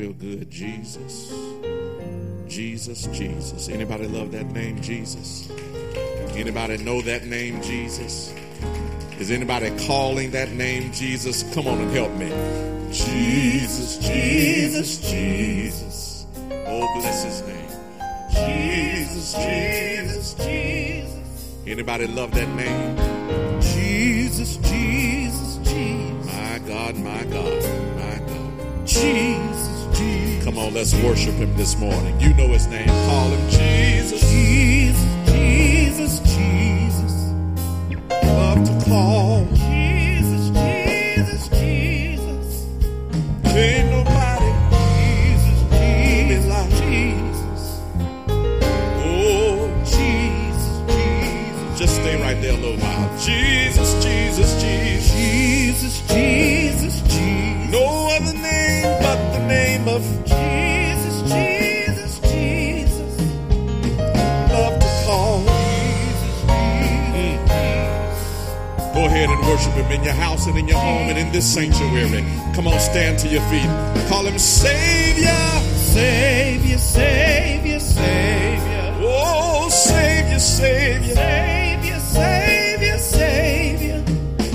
real good. Jesus. Jesus, Jesus. Anybody love that name, Jesus? Anybody know that name, Jesus? Is anybody calling that name, Jesus? Come on and help me. Jesus, Jesus, Jesus. Oh, bless his name. Jesus, Jesus, Jesus. Anybody love that name? Jesus, Jesus, Jesus. My God, my God, my God. Jesus. Come on, let's worship him this morning. You know his name. Call him Jesus. Jesus, Jesus, Jesus. Love to call. Jesus, Jesus, Jesus. Ain't nobody Jesus, Jesus, like Jesus. Oh, Jesus, Jesus. just stay right there a little while. Jesus, Jesus, Jesus. Jesus, Jesus, ahead and worship him in your house and in your home and in this sanctuary. Come on, stand to your feet. Call him Savior. Savior, Savior, Savior. Oh, Savior, Savior. Savior, Savior, Savior.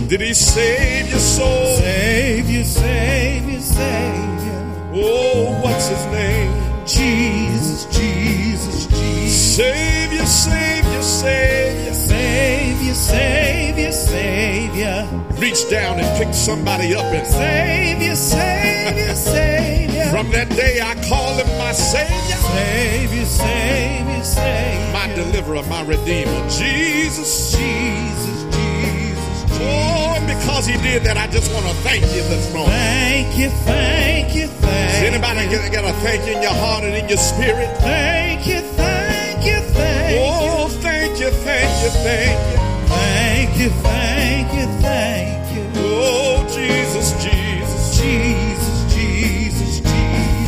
Did he save your soul? Savior, Savior, Savior. Oh, what's his name? Jesus, Jesus, Jesus. Savior, Savior, Savior. Savior, Savior, Savior. Reach down and pick somebody up and Savior, Savior, Savior. from that day I call him my Savior, Savior, Savior, Savior. my deliverer, my redeemer. Jesus. Jesus, Jesus, Jesus. Oh, and because he did that, I just want to thank you this morning. Thank you, thank you, thank you. anybody get, get a thank you in your heart and in your spirit? Thank you, thank you, thank you. Oh, thank you, thank you, thank you. Thank you, thank you, thank you. Oh, Jesus, Jesus. Jesus, Jesus, Jesus.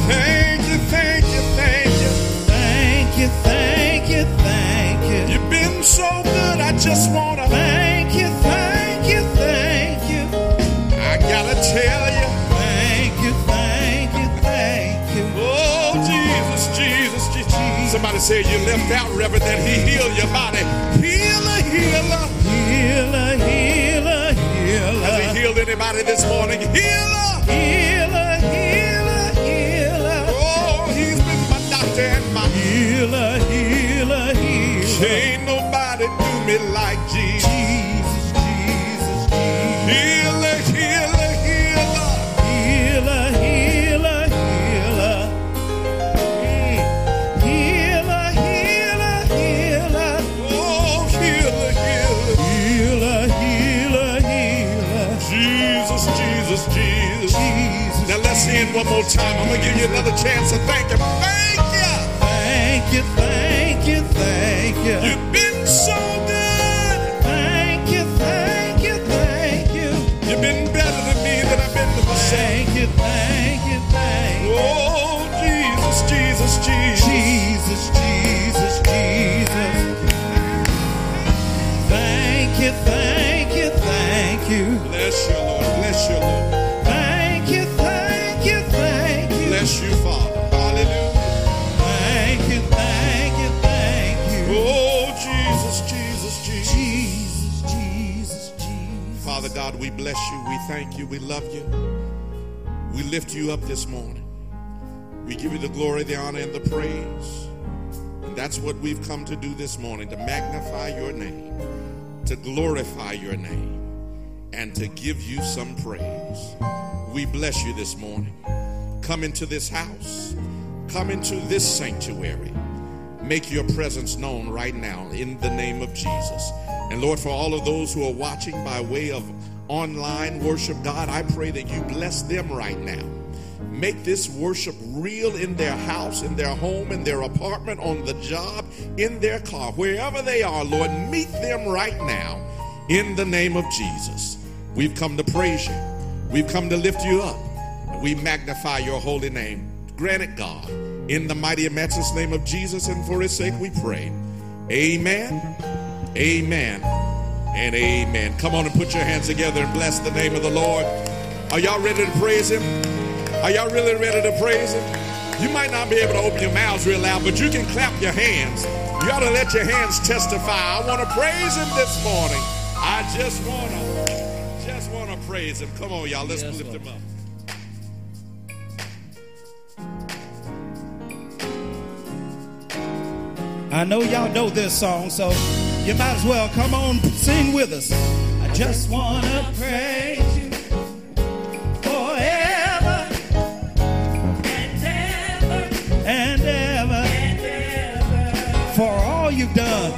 Thank you, thank you, thank you. Thank you, thank you, thank you. You've been so good, I just want to. Thank you, thank you, thank you. I gotta tell Somebody said you left out, Reverend, that he healed your body. Healer, healer. Healer, healer, Has he healed anybody this morning? Healer. Healer, healer, more time. I'm gonna give you another chance to thank him. Thank we bless you. We thank you. We love you. We lift you up this morning. We give you the glory, the honor, and the praise. And that's what we've come to do this morning to magnify your name, to glorify your name, and to give you some praise. We bless you this morning. Come into this house, come into this sanctuary. Make your presence known right now in the name of Jesus. And Lord, for all of those who are watching by way of online worship, God, I pray that you bless them right now. Make this worship real in their house, in their home, in their apartment, on the job, in their car, wherever they are, Lord, meet them right now in the name of Jesus. We've come to praise you, we've come to lift you up, we magnify your holy name. Grant it, God, in the mighty and matchless name of Jesus, and for his sake we pray. Amen, amen, and amen. Come on and put your hands together and bless the name of the Lord. Are y'all ready to praise him? Are y'all really ready to praise him? You might not be able to open your mouths real loud, but you can clap your hands. You ought to let your hands testify. I want to praise him this morning. I just want to, just want to praise him. Come on, y'all. Let's Yes, lift Lord. him up. I know y'all know this song, so you might as well come on, sing with us. I just want to praise you forever and ever and ever for all you've done.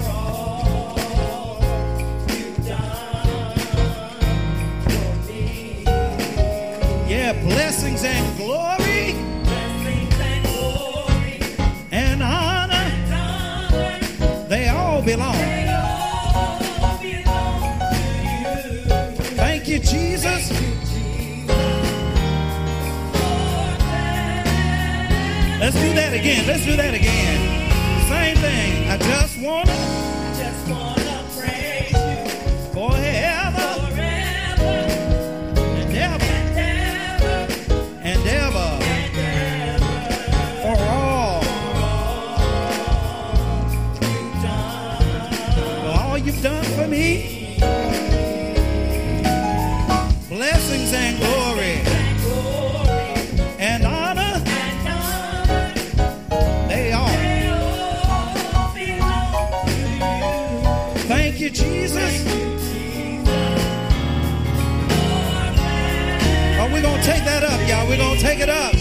Yeah, blessings and glory Let's do that again. Let's do that again. Same thing. I just want to forever We're going to take it up.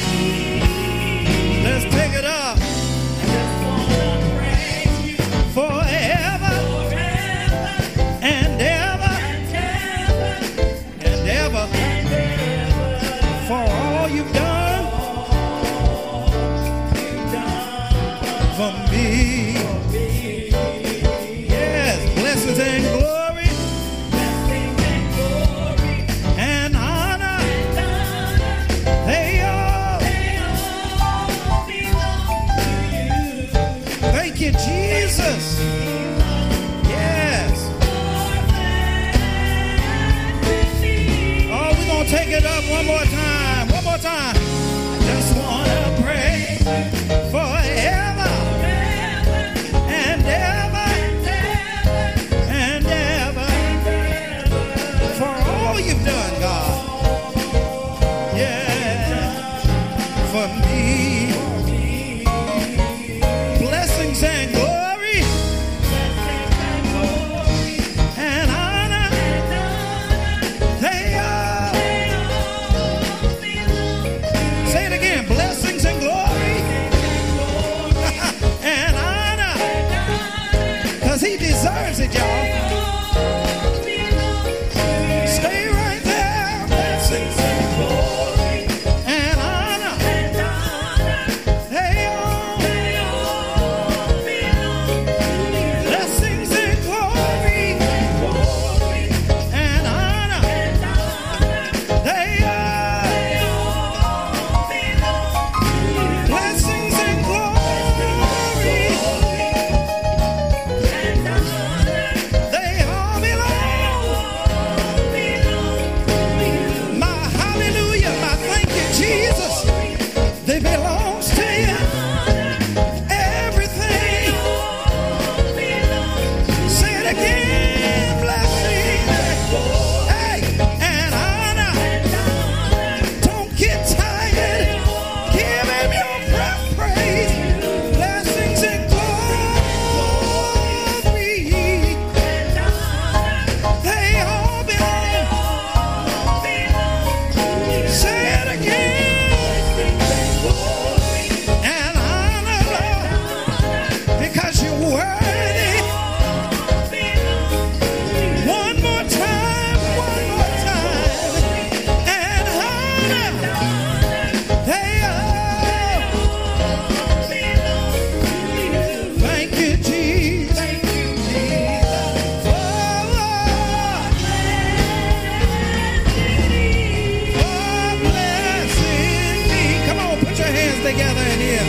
Together in here.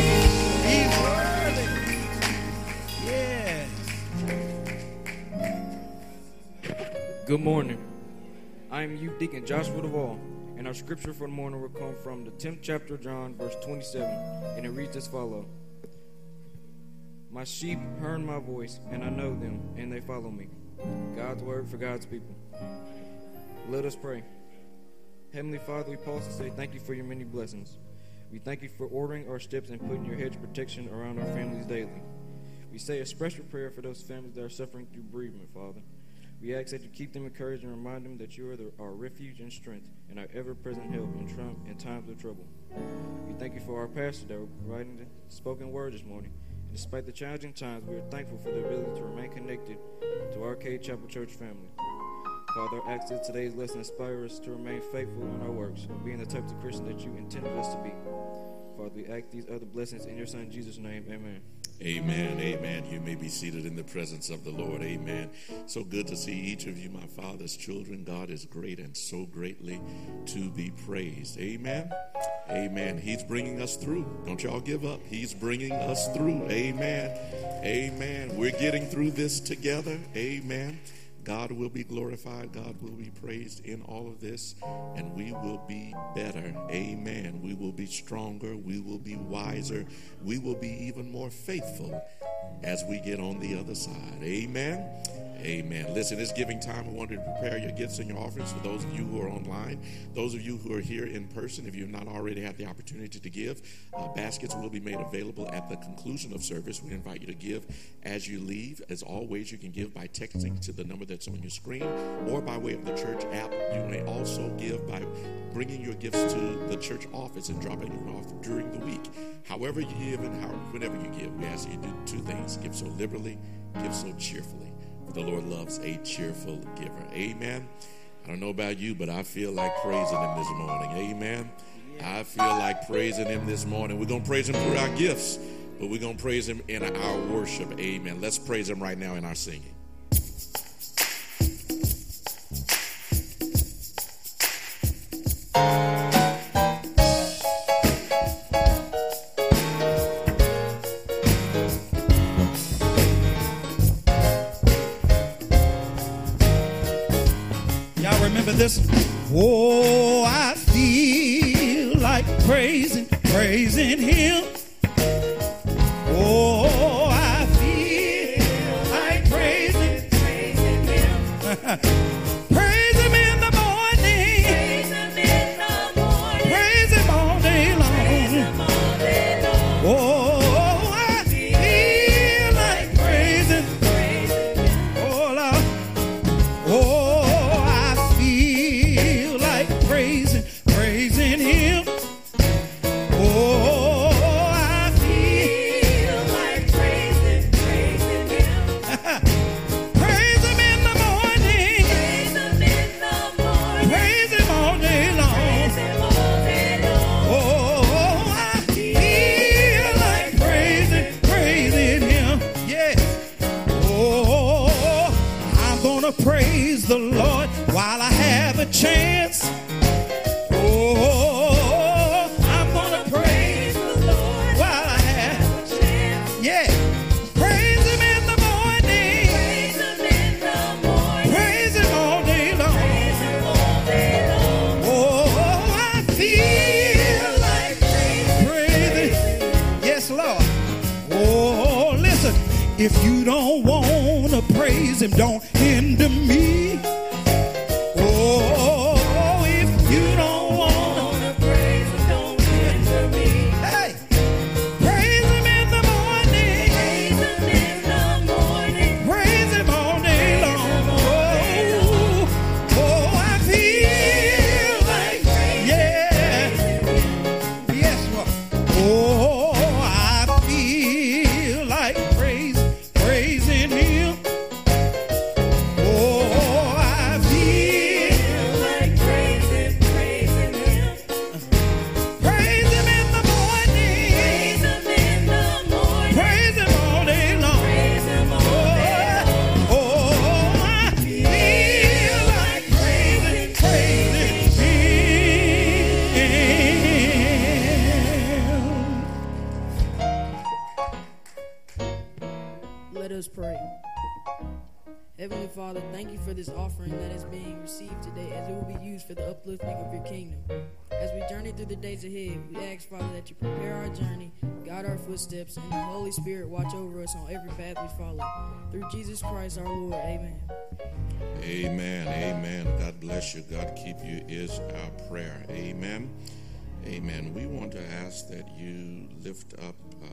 He's worthy. Yeah. Good morning. I am Youth Deacon Joshua Duvall, And our scripture for the morning will come from the 10th chapter of John, verse 27, and it reads as follow. My sheep heard my voice, and I know them, and they follow me. God's word for God's people. Let us pray. Heavenly Father, we pause to say thank you for your many blessings. We thank you for ordering our steps and putting your hedge protection around our families daily. We say a special prayer for those families that are suffering through bereavement, Father. We ask that you keep them encouraged and remind them that you are the, our refuge and strength and our ever present help in, trump, in times of trouble. We thank you for our pastor that providing the spoken word this morning. And despite the challenging times, we are thankful for the ability to remain connected to our Arcade Chapel Church family. Father, I ask that today's lesson inspire us to remain faithful in our works, being the type of Christian that you intended us to be. Father, we ask these other blessings in your Son Jesus' name. Amen. Amen. Amen. You may be seated in the presence of the Lord. Amen. So good to see each of you, my Father's children. God is great and so greatly to be praised. Amen. Amen. He's bringing us through. Don't y'all give up. He's bringing us through. Amen. Amen. We're getting through this together. Amen. God will be glorified. God will be praised in all of this, and we will be better. Amen. We will be stronger. We will be wiser. We will be even more faithful as we get on the other side. Amen. Amen. Listen, it's giving time. I wanted to prepare your gifts and your offerings for those of you who are online. Those of you who are here in person, if you've not already had the opportunity to give, uh, baskets will be made available at the conclusion of service. We invite you to give as you leave. As always, you can give by texting to the number that's on your screen or by way of the church app. You may also give by bringing your gifts to the church office and dropping them off during the week. However you give and whenever you give, we ask you to do two things give so liberally, give so cheerfully. For The Lord loves a cheerful giver. Amen. I don't know about you, but I feel like praising Him this morning. Amen. I feel like praising Him this morning. We're going to praise Him through our gifts, but we're going to praise Him in our worship. Amen. Let's praise Him right now in our singing. Praising, this offering that is being received today as it will be used for the uplifting of your kingdom. As we journey through the days ahead, we ask, Father, that you prepare our journey, guide our footsteps, and the Holy Spirit watch over us on every path we follow. Through Jesus Christ our Lord, amen. Amen. Amen. God bless you. God keep you is our prayer. Amen. Amen. We want to ask that you lift up uh,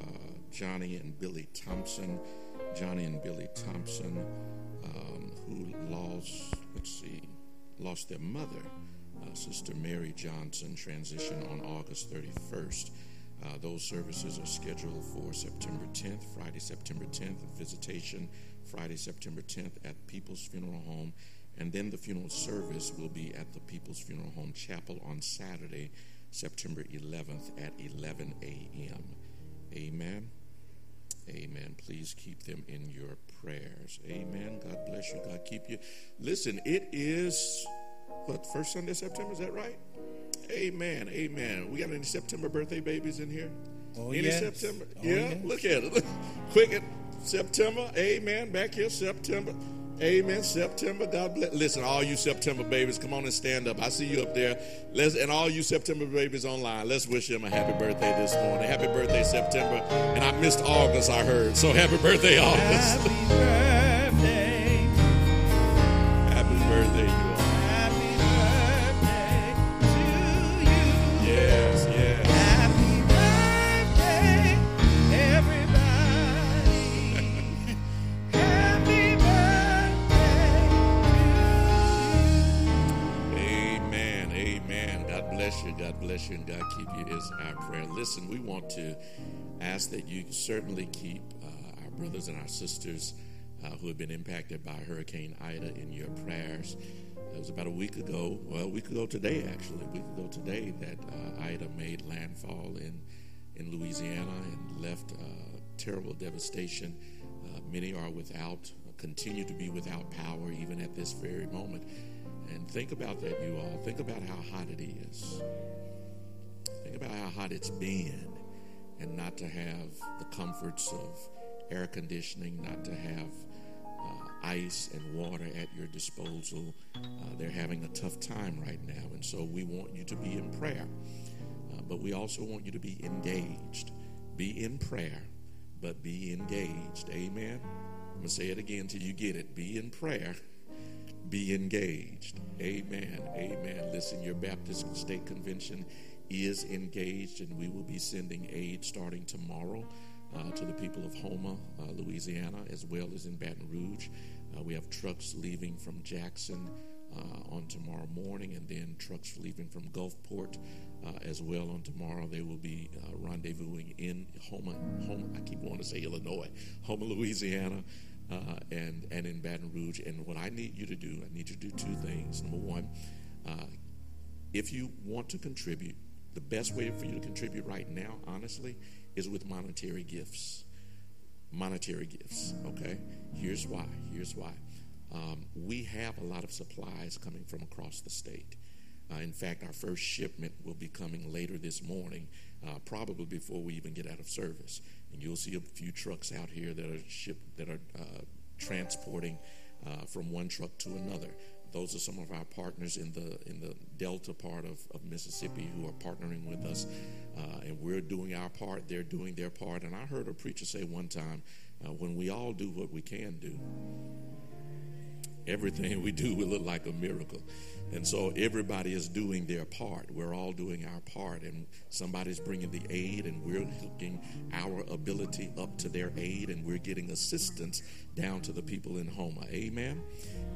Johnny and Billy Thompson. Johnny and Billy Thompson, who lost, let's see, lost their mother, uh, Sister Mary Johnson, transition on August 31st. Uh, those services are scheduled for September 10th, Friday, September 10th, visitation Friday, September 10th at People's Funeral Home. And then the funeral service will be at the People's Funeral Home Chapel on Saturday, September 11th at 11 a.m. Amen. Amen. Please keep them in your prayers. Amen. God bless you. God keep you. Listen, it is what first Sunday of September. Is that right? Amen. Amen. We got any September birthday babies in here? Oh, any yes. September? Oh, yeah. yes. Look at it. Look. Quick at September. Amen. Back here, September. Amen. September. God bless. Listen, all you September babies, come on and stand up. I see you up there. Let's and all you September babies online. Let's wish them a happy birthday this morning. Happy birthday, September. And I missed August. I heard. So happy birthday, August. Happy birthday. And God keep you is our prayer. Listen, we want to ask that you certainly keep uh, our brothers and our sisters uh, who have been impacted by Hurricane Ida in your prayers. It was about a week ago, well, a week ago today, actually, a week ago today, that uh, Ida made landfall in, in Louisiana and left uh, terrible devastation. Uh, many are without, continue to be without power even at this very moment. And think about that, you all. Think about how hot it is. About how hot it's been, and not to have the comforts of air conditioning, not to have uh, ice and water at your disposal. Uh, they're having a tough time right now, and so we want you to be in prayer. Uh, but we also want you to be engaged. Be in prayer, but be engaged. Amen. I'm going to say it again till you get it. Be in prayer, be engaged. Amen. Amen. Listen, your Baptist State Convention is engaged, and we will be sending aid starting tomorrow uh, to the people of Houma, uh, Louisiana, as well as in Baton Rouge. Uh, we have trucks leaving from Jackson uh, on tomorrow morning, and then trucks leaving from Gulfport uh, as well on tomorrow. They will be uh, rendezvousing in Houma, Houma, I keep wanting to say Illinois, Houma, Louisiana, and, and in Baton Rouge. And what I need you to do, I need you to do two things. Number one, if you want to contribute, the best way for you to contribute right now, honestly, is with monetary gifts. Monetary gifts, okay? Here's why. Here's why. Um, we have a lot of supplies coming from across the state. Uh, in fact, our first shipment will be coming later this morning, uh, probably before we even get out of service. And you'll see a few trucks out here that are shipped, that are uh, transporting uh, from one truck to another. Those are some of our partners in the in the Delta part of, of Mississippi who are partnering with us, uh, and we're doing our part. They're doing their part. And I heard a preacher say one time, uh, "When we all do what we can do, everything we do will look like a miracle." And so everybody is doing their part. We're all doing our part, and somebody's bringing the aid, and we're hooking our ability up to their aid, and we're getting assistance down to the people in Houma. Amen.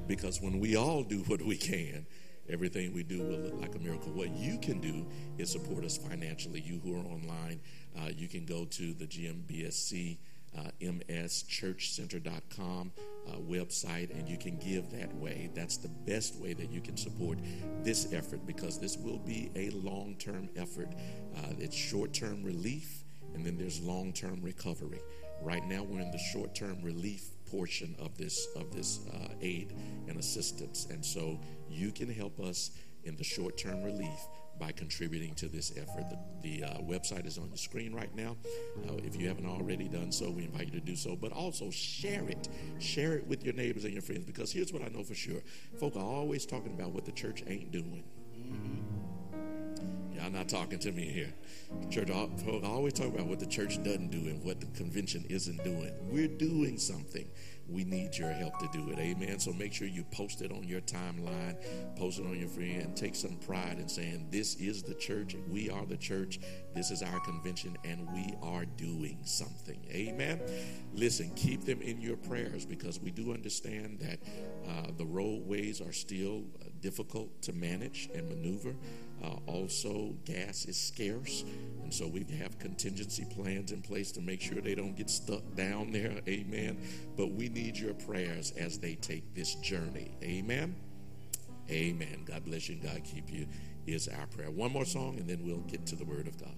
Because when we all do what we can, everything we do will look like a miracle. What you can do is support us financially. You who are online, uh, you can go to the GMBSC uh, mschurchcenter.com uh, website and you can give that way. That's the best way that you can support this effort because this will be a long term effort. Uh, it's short term relief and then there's long term recovery. Right now, we're in the short term relief portion of this of this uh, aid and assistance, and so you can help us in the short term relief by contributing to this effort. The, the uh, website is on the screen right now. Uh, if you haven't already done so, we invite you to do so. But also share it. Share it with your neighbors and your friends because here's what I know for sure folk are always talking about what the church ain't doing. Y'all not talking to me here. Church folk always talk about what the church doesn't do and what the convention isn't doing. We're doing something we need your help to do it. Amen. So make sure you post it on your timeline, post it on your friend, take some pride in saying, This is the church, we are the church, this is our convention, and we are doing something. Amen. Listen, keep them in your prayers because we do understand that uh, the roadways are still uh, difficult to manage and maneuver. Uh, also, gas is scarce, and so we have contingency plans in place to make sure they don't get stuck down there. Amen. But we need your prayers as they take this journey. Amen. Amen. God bless you and God keep you is our prayer. One more song, and then we'll get to the Word of God.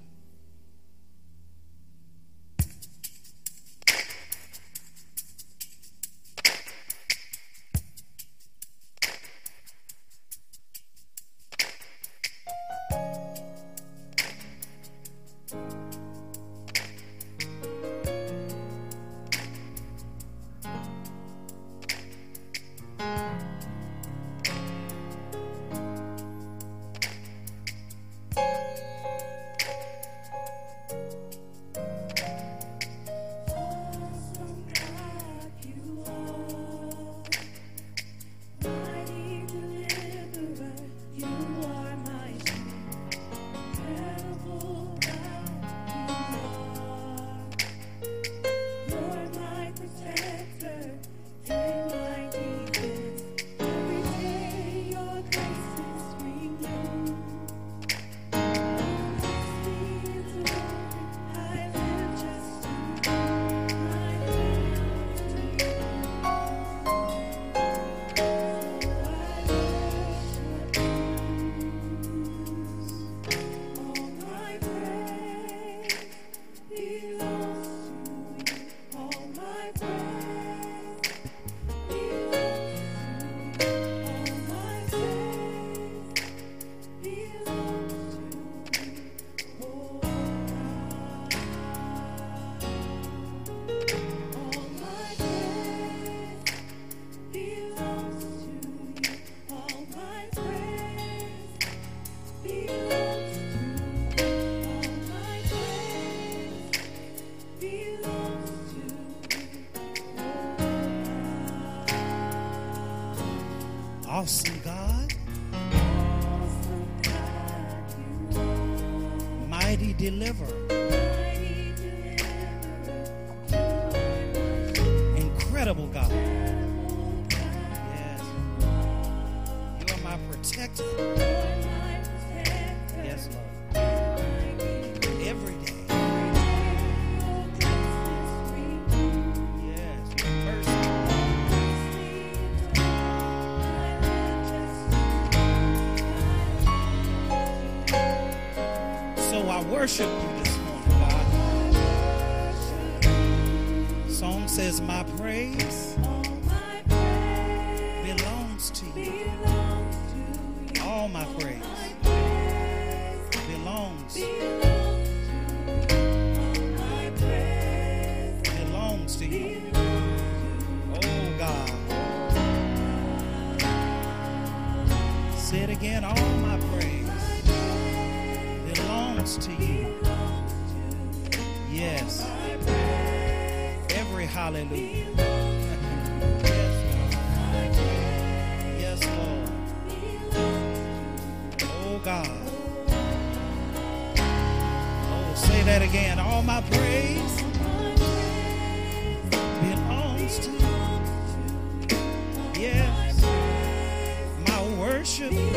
Worship My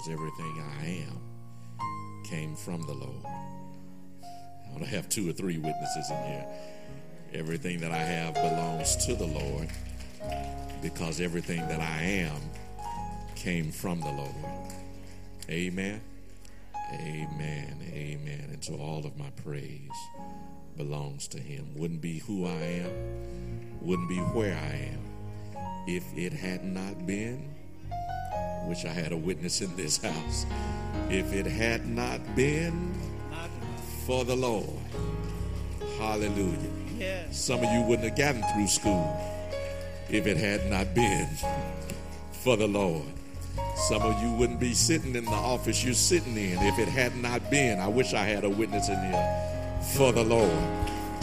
Because everything I am came from the Lord. I want to have two or three witnesses in here. Everything that I have belongs to the Lord because everything that I am came from the Lord. Amen. Amen. Amen. And so all of my praise belongs to Him. Wouldn't be who I am, wouldn't be where I am if it had not been. Wish I had a witness in this house. If it had not been for the Lord. Hallelujah. Some of you wouldn't have gotten through school if it had not been for the Lord. Some of you wouldn't be sitting in the office you're sitting in if it had not been. I wish I had a witness in here for the Lord.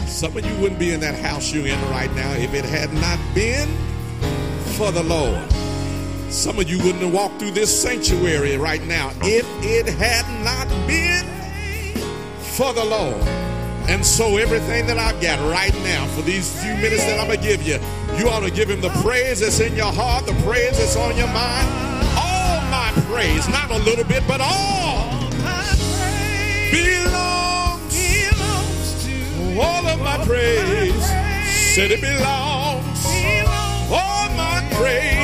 Some of you wouldn't be in that house you're in right now if it had not been for the Lord. Some of you wouldn't have walked through this sanctuary right now if it had not been for the Lord. And so everything that I've got right now for these few minutes that I'm going to give you, you ought to give him the praise that's in your heart, the praise that's on your mind. All my praise, not a little bit, but all My praise belongs. belongs to All of my praise, said it belongs All my praise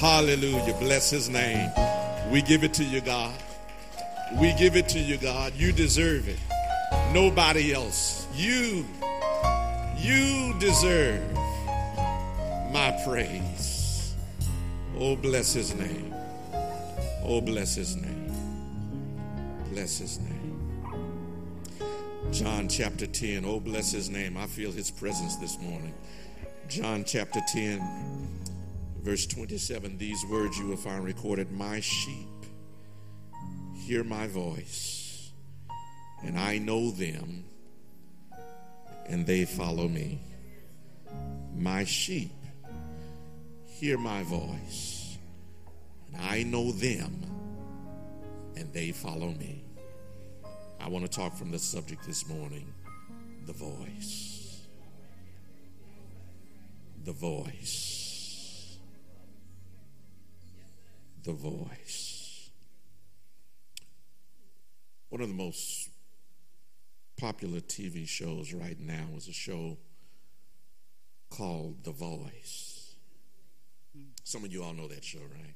Hallelujah. Bless his name. We give it to you, God. We give it to you, God. You deserve it. Nobody else. You, you deserve my praise. Oh, bless his name. Oh, bless his name. Bless his name. John chapter 10. Oh, bless his name. I feel his presence this morning. John chapter 10, verse 27. These words you will find recorded My sheep hear my voice, and I know them, and they follow me. My sheep hear my voice, and I know them, and they follow me. I want to talk from the subject this morning the voice. The voice. The voice. One of the most popular TV shows right now is a show called The Voice. Some of you all know that show, right?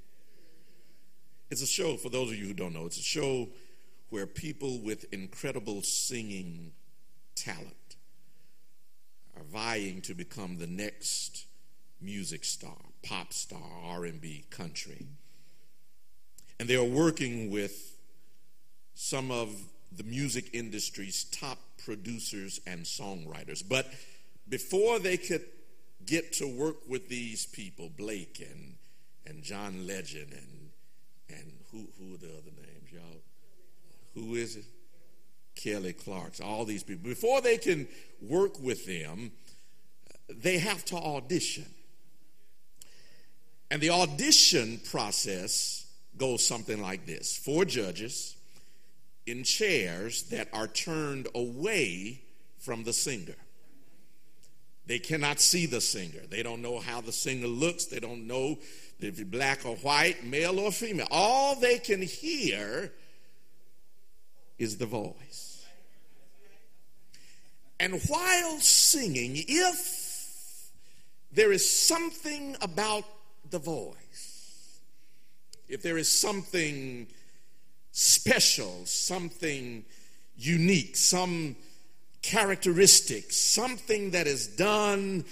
It's a show, for those of you who don't know, it's a show where people with incredible singing talent are vying to become the next music star, pop star, R&B, country. And they are working with some of the music industry's top producers and songwriters. But before they could get to work with these people, Blake and and John Legend and and who who are the other names, y'all? Who is it? Kelly Clarkson, all these people. Before they can work with them, they have to audition. And the audition process goes something like this four judges in chairs that are turned away from the singer. They cannot see the singer. They don't know how the singer looks. They don't know if he's black or white, male or female. All they can hear is the voice. And while singing, if there is something about the voice. If there is something special, something unique, some characteristic, something that is done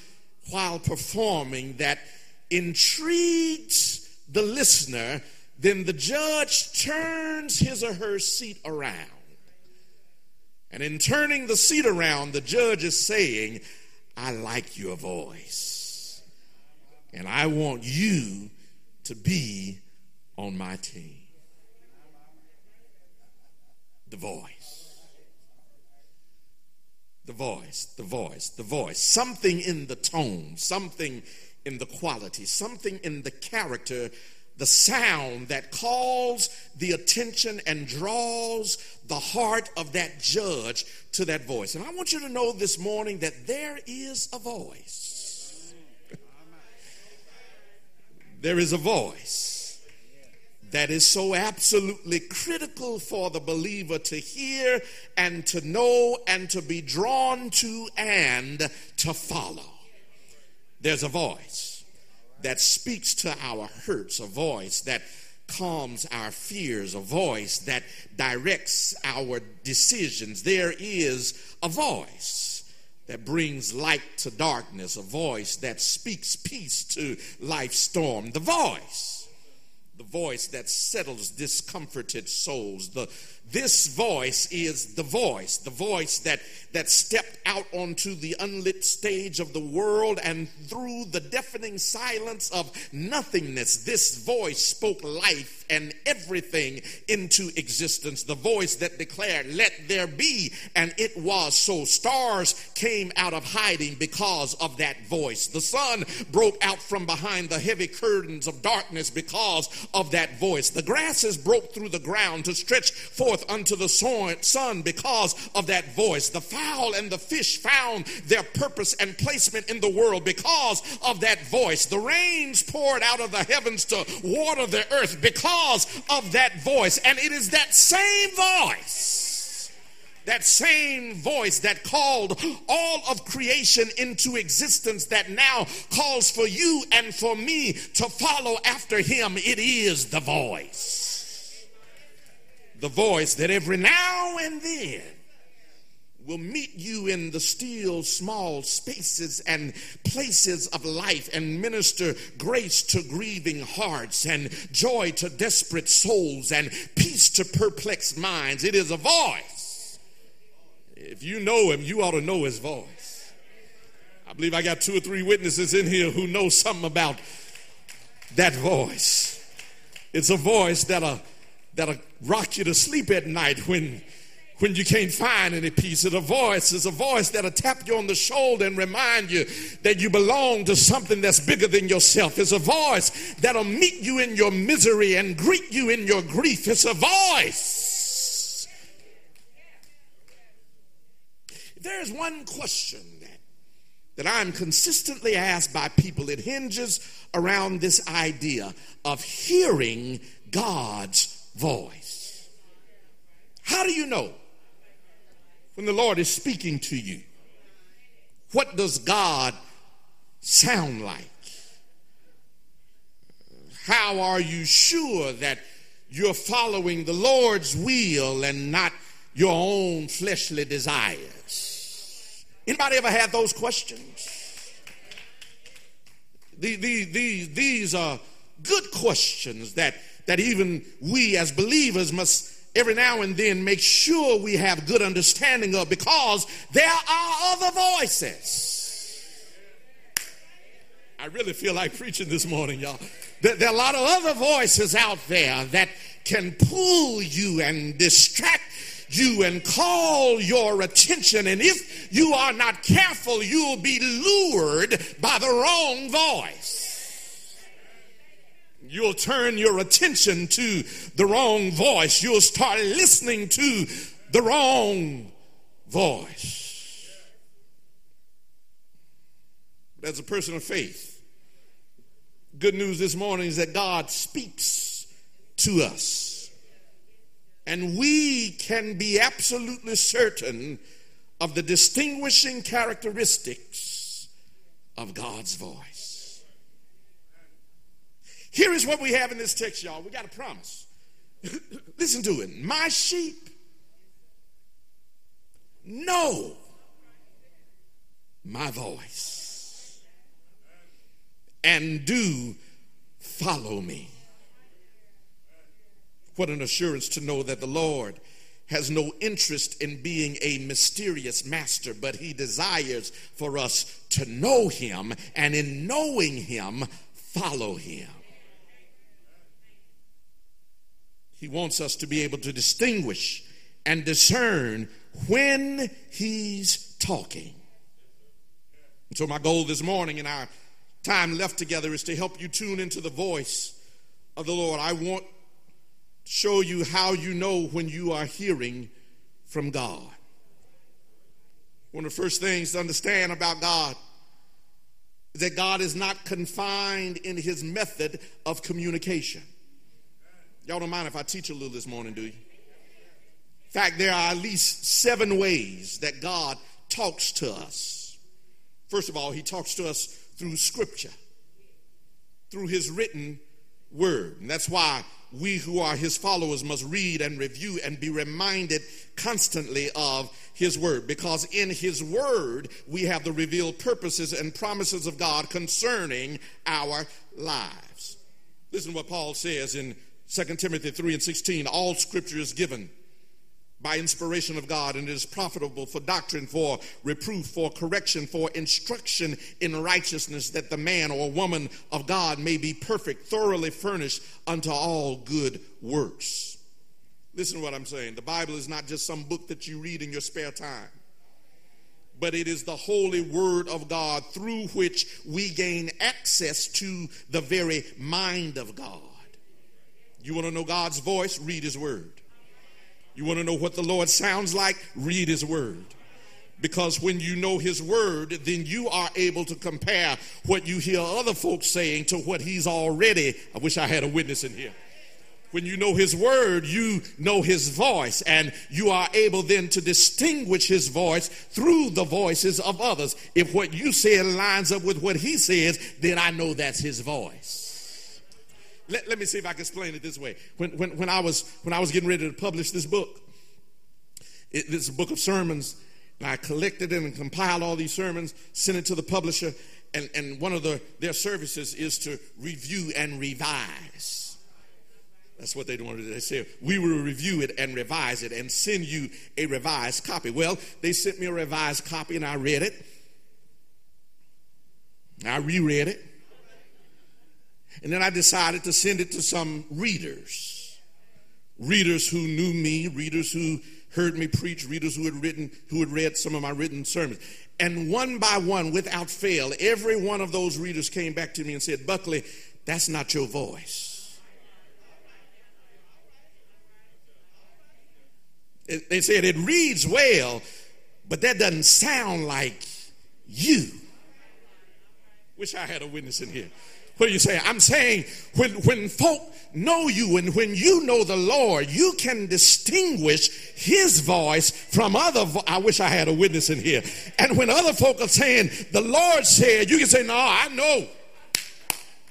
while performing that intrigues the listener, then the judge turns his or her seat around. And in turning the seat around, the judge is saying, I like your voice. And I want you to be on my team. The voice. The voice, the voice, the voice. Something in the tone, something in the quality, something in the character, the sound that calls the attention and draws the heart of that judge to that voice. And I want you to know this morning that there is a voice. there is a voice that is so absolutely critical for the believer to hear and to know and to be drawn to and to follow. There's a voice that speaks to our hurts, a voice that calms our fears, a voice that directs our decisions. There is a voice that brings light to darkness, a voice that speaks peace to life's storm. The voice the voice that settles discomforted souls. The, this voice is the voice, the voice that, that stepped out onto the unlit stage of the world and through the deafening silence of nothingness, this voice spoke life and everything into existence. The voice that declared, Let there be, and it was so. Stars came out of hiding because of that voice. The sun broke out from behind the heavy curtains of darkness because of that voice. The grasses broke through the ground to stretch forth unto the sun because of that voice. The fowl and the fish found their purpose and placement in the world because of that voice. The rains poured out of the heavens to water the earth because because of that voice. And it is that same voice, that same voice that called all of creation into existence that now calls for you and for me to follow after him. It is the voice. The voice that every now and then will meet you in the still small spaces and places of life and minister grace to grieving hearts and joy to desperate souls and peace to perplexed minds. It is a voice. If you know him, you ought to know his voice. I believe I got two or three witnesses in here who know something about that voice. It's a voice that'll, that'll rock you to sleep at night when when you can't find any peace. It's a voice. It's a voice that'll tap you on the shoulder and remind you that you belong to something that's bigger than yourself. It's a voice that'll meet you in your misery and greet you in your grief. It's a voice. There's one question that, that I'm consistently asked by people. It hinges around this idea of hearing God's voice. How do you know when the Lord is speaking to you? What does God sound like? How are you sure that you're following the Lord's will and not your own fleshly desires? Anybody ever had those questions? These, these, these are good questions that, that even we as believers must every now and then make sure we have good understanding of because there are other voices. I really feel like preaching this morning, y'all. There, there are a lot of other voices out there that can pull you and distract you and call your attention. And if you are not careful, you'll be lured by the wrong voice you'll turn your attention to the wrong voice. You'll start listening to the wrong voice. But As a person of faith, good news this morning is that God speaks to us. And we can be absolutely certain of the distinguishing characteristics of God's voice. Here is what we have in this text, y'all. We got a promise. Listen to it. My sheep know my voice and do follow me. What an assurance to know that the Lord has no interest in being a mysterious master, but he desires for us to know him and in knowing him, follow him. He wants us to be able to distinguish and discern when he's talking. And so, my goal this morning in our time left together is to help you tune into the voice of the Lord. I want to show you how you know when you are hearing from God. One of the first things to understand about God is that God is not confined in his method of communication. Y'all don't mind if I teach a little this morning, do you? In fact, there are at least seven ways that God talks to us. First of all, he talks to us through scripture, through his written word. And that's why we who are his followers must read and review and be reminded constantly of his word. Because in his word, we have the revealed purposes and promises of God concerning our lives. Listen to what Paul says in 2 Timothy 3 and 16. All scripture is given by inspiration of God, and is profitable for doctrine, for reproof, for correction, for instruction in righteousness, that the man or woman of God may be perfect, thoroughly furnished unto all good works. Listen to what I'm saying. The Bible is not just some book that you read in your spare time, but it is the holy word of God through which we gain access to the very mind of God. You want to know God's voice? Read his word. You want to know what the Lord sounds like? Read His Word. Because when you know His Word, then you are able to compare what you hear other folks saying to what He's already. I wish I had a witness in here. When you know His Word, you know His voice, and you are able then to distinguish His voice through the voices of others. If what you say lines up with what He says, then I know that's His voice. Let, let me see if I can explain it this way. When, when, when, I, was, when I was getting ready to publish this book, it, this book of sermons, and I collected and compiled all these sermons, sent it to the publisher, and, and one of the, their services is to review and revise. That's what they wanted. They said, we will review it and revise it and send you a revised copy. Well, they sent me a revised copy and I read it. I reread it. And then I decided to send it to some readers. Readers who knew me, readers who heard me preach, readers who had written, who had read some of my written sermons. And one by one, without fail, every one of those readers came back to me and said, Buckley, that's not your voice. They said it reads well, but that doesn't sound like you. Wish I had a witness in here. What are you saying? I'm saying when, when folk know you and when you know the Lord, you can distinguish his voice from other vo- I wish I had a witness in here. And when other folk are saying, the Lord said, you can say, no, I know.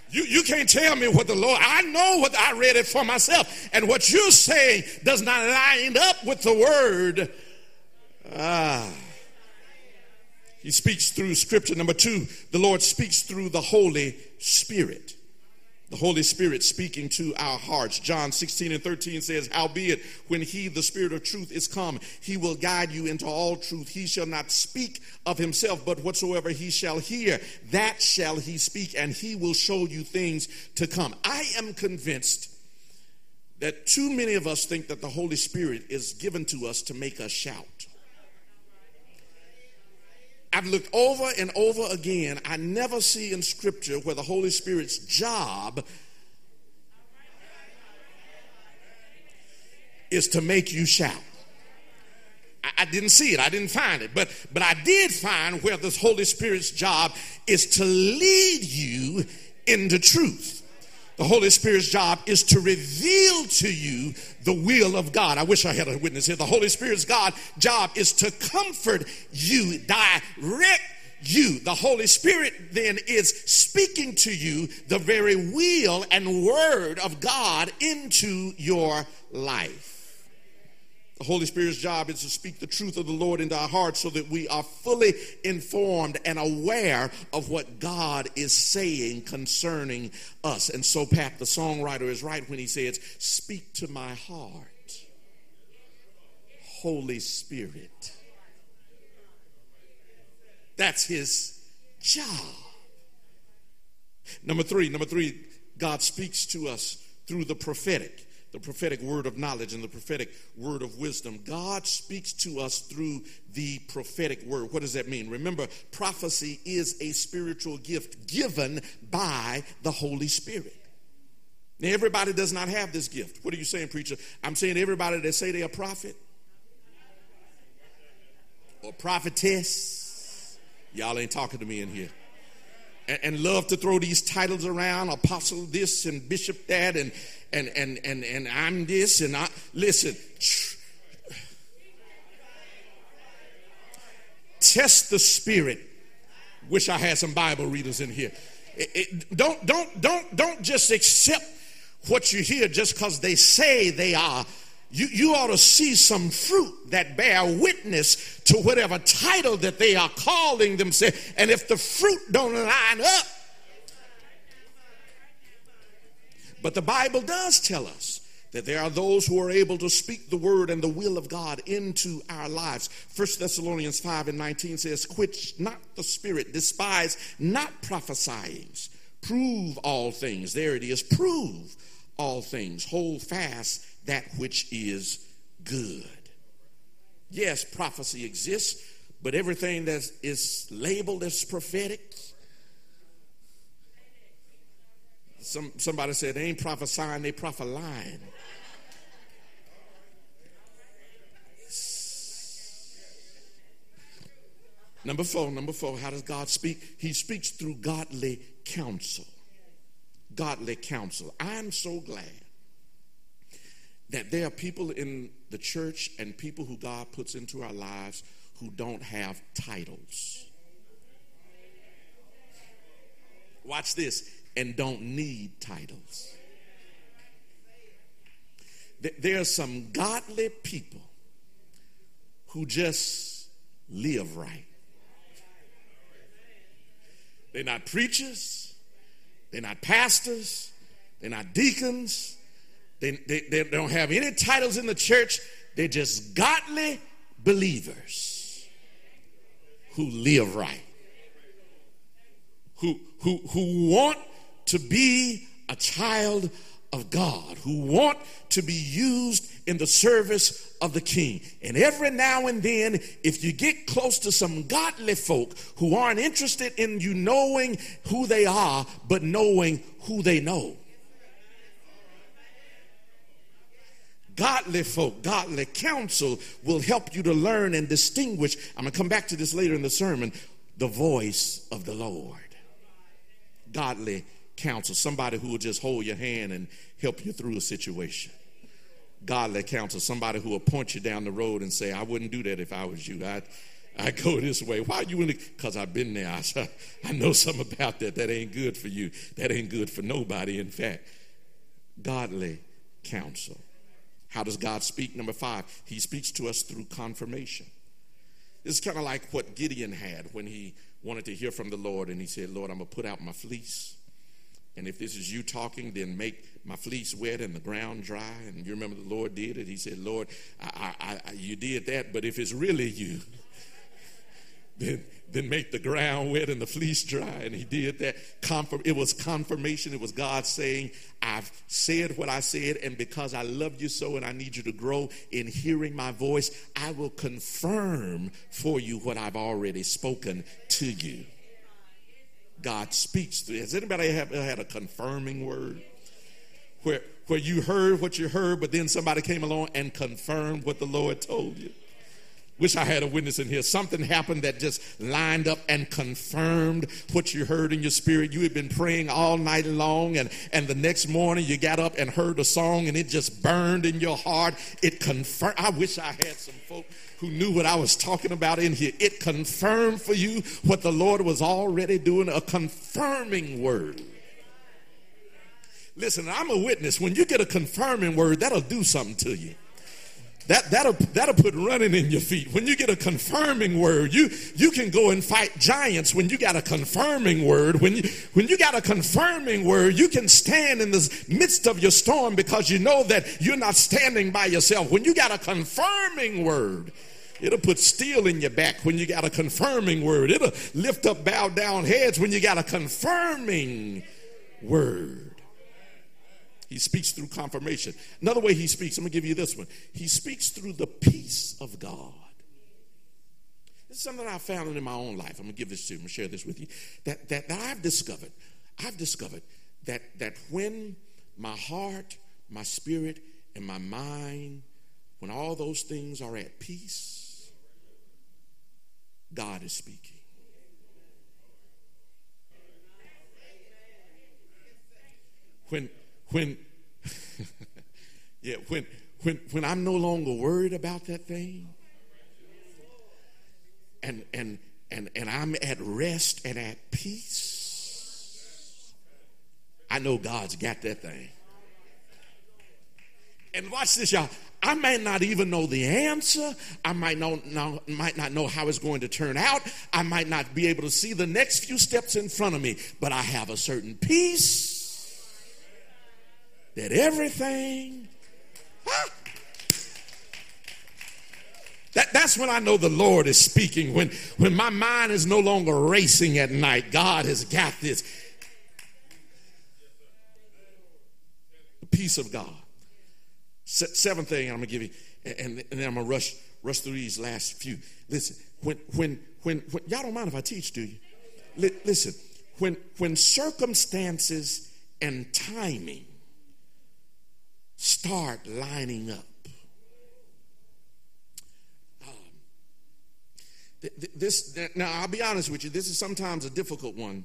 You, you can't tell me what the Lord, I know what I read it for myself. And what you're saying does not line up with the word. Ah. He speaks through scripture. Number two, the Lord speaks through the Holy Spirit. The Holy Spirit speaking to our hearts. John 16 and 13 says, Howbeit, when he, the Spirit of truth, is come, he will guide you into all truth. He shall not speak of himself, but whatsoever he shall hear, that shall he speak, and he will show you things to come. I am convinced that too many of us think that the Holy Spirit is given to us to make us shout. I've looked over and over again. I never see in Scripture where the Holy Spirit's job is to make you shout. I, I didn't see it. I didn't find it. But, but I did find where the Holy Spirit's job is to lead you into truth. The Holy Spirit's job is to reveal to you the will of God. I wish I had a witness here. The Holy Spirit's God job is to comfort you, direct you. The Holy Spirit then is speaking to you the very will and word of God into your life. The Holy Spirit's job is to speak the truth of the Lord into our hearts so that we are fully informed and aware of what God is saying concerning us. And so, Pat, the songwriter, is right when he says, Speak to my heart, Holy Spirit. That's his job. Number three, number three, God speaks to us through the prophetic the prophetic word of knowledge and the prophetic word of wisdom. God speaks to us through the prophetic word. What does that mean? Remember, prophecy is a spiritual gift given by the Holy Spirit. Now, everybody does not have this gift. What are you saying, preacher? I'm saying everybody that say they're a prophet or prophetess, y'all ain't talking to me in here and, love to throw these titles around apostle this and bishop that and and and and, and i'm this and i listen. Test the spirit. Wish i had some bible readers in here. It, it, don't don't don't don't just accept what you hear just because they say they are you, you ought to see some fruit that bear witness to whatever title that they are calling themselves. And if the fruit don't line up, but the Bible does tell us that there are those who are able to speak the word and the will of God into our lives. First Thessalonians 5 and 19 says, Quench not the spirit, despise not prophesying, prove all things. There it is, prove all things, hold fast that which is good. Yes, prophecy exists, but everything that is labeled as prophetic. Some, somebody said they ain't prophesying, they prophesying. Number four, number four, how does God speak? He speaks through godly counsel. Godly counsel. I'm so glad that there are people in the church and people who God puts into our lives who don't have titles. Watch this, and don't need titles. There are some godly people who just live right. They're not preachers, they're not pastors, they're not deacons, they, they, they don't have any titles in the church. They're just godly believers who live right, who, who, who want to be a child of God, who want to be used in the service of the king. And every now and then, if you get close to some godly folk who aren't interested in you knowing who they are, but knowing who they know, Godly folk, godly counsel will help you to learn and distinguish. I'm going to come back to this later in the sermon the voice of the Lord. Godly counsel, somebody who will just hold your hand and help you through a situation. Godly counsel, somebody who will point you down the road and say, I wouldn't do that if I was you. I, I go this way. Why you in Because I've been there. I, I know something about that. That ain't good for you. That ain't good for nobody. In fact, godly counsel. How does God speak? Number five, He speaks to us through confirmation. Is kind of like what Gideon had when he wanted to hear from the Lord and he said, Lord, I'm going to put out my fleece. And if this is you talking, then make my fleece wet and the ground dry. And you remember the Lord did it. He said, Lord, I, I, I, you did that, but if it's really you, then then make the ground wet and the fleece dry. And he did that. Confirm, It was confirmation. It was God saying, I've said what I said, and because I love you so and I need you to grow in hearing my voice, I will confirm for you what I've already spoken to you. God speaks. Has anybody ever uh, had a confirming word? Where, where you heard what you heard, but then somebody came along and confirmed what the Lord told you? Wish I had a witness in here. Something happened that just lined up and confirmed what you heard in your spirit. You had been praying all night long, and, and the next morning you got up and heard a song, and it just burned in your heart. It confirmed. I wish I had some folk who knew what I was talking about in here. It confirmed for you what the Lord was already doing, a confirming word. Listen, I'm a witness. When you get a confirming word, that'll do something to you that, that'll, that'll put running in your feet. When you get a confirming word, you, you can go and fight giants when you got a confirming word. When you, when you got a confirming word, you can stand in the midst of your storm because you know that you're not standing by yourself. When you got a confirming word, It'll put steel in your back when you got a confirming word. It'll lift up, bow down heads when you got a confirming word. He speaks through confirmation. Another way he speaks, I'm going to give you this one. He speaks through the peace of God. This is something I found in my own life. I'm going to give this to you. I'm going to share this with you. That, that, that I've discovered, I've discovered that, that when my heart, my spirit, and my mind, when all those things are at peace, God is speaking. When, when yeah, when when when I'm no longer worried about that thing and and and and I'm at rest and at peace, I know God's got that thing. And watch this, y'all. I might not even know the answer. I might not, know, might not know how it's going to turn out. I might not be able to see the next few steps in front of me, but I have a certain peace that everything? That, that's when I know the Lord is speaking. When, when my mind is no longer racing at night, God has got this. The peace of God. Se- seventh thing I'm going to give you, and, and then I'm going to rush, rush through these last few. Listen, when, when, when, when y'all don't mind if I teach, do you? L- listen, when, when circumstances and timing start lining up. Um, this now I'll be honest with you. This is sometimes a difficult one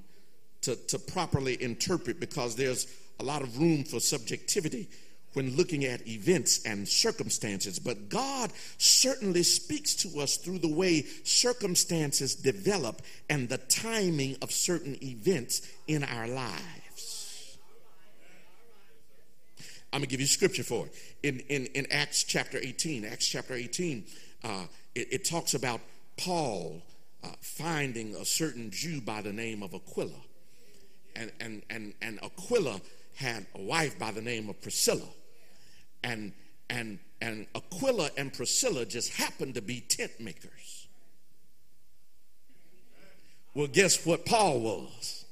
to, to properly interpret because there's a lot of room for subjectivity when looking at events and circumstances. But God certainly speaks to us through the way circumstances develop and the timing of certain events in our lives. I'm going to give you scripture for it. In, in, in Acts chapter 18, Acts chapter 18, uh, it, it, talks about Paul uh, finding a certain Jew by the name of Aquila. And, and, and, and Aquila had a wife by the name of Priscilla. And, and, and Aquila and Priscilla just happened to be tent makers. Well, guess what Paul was?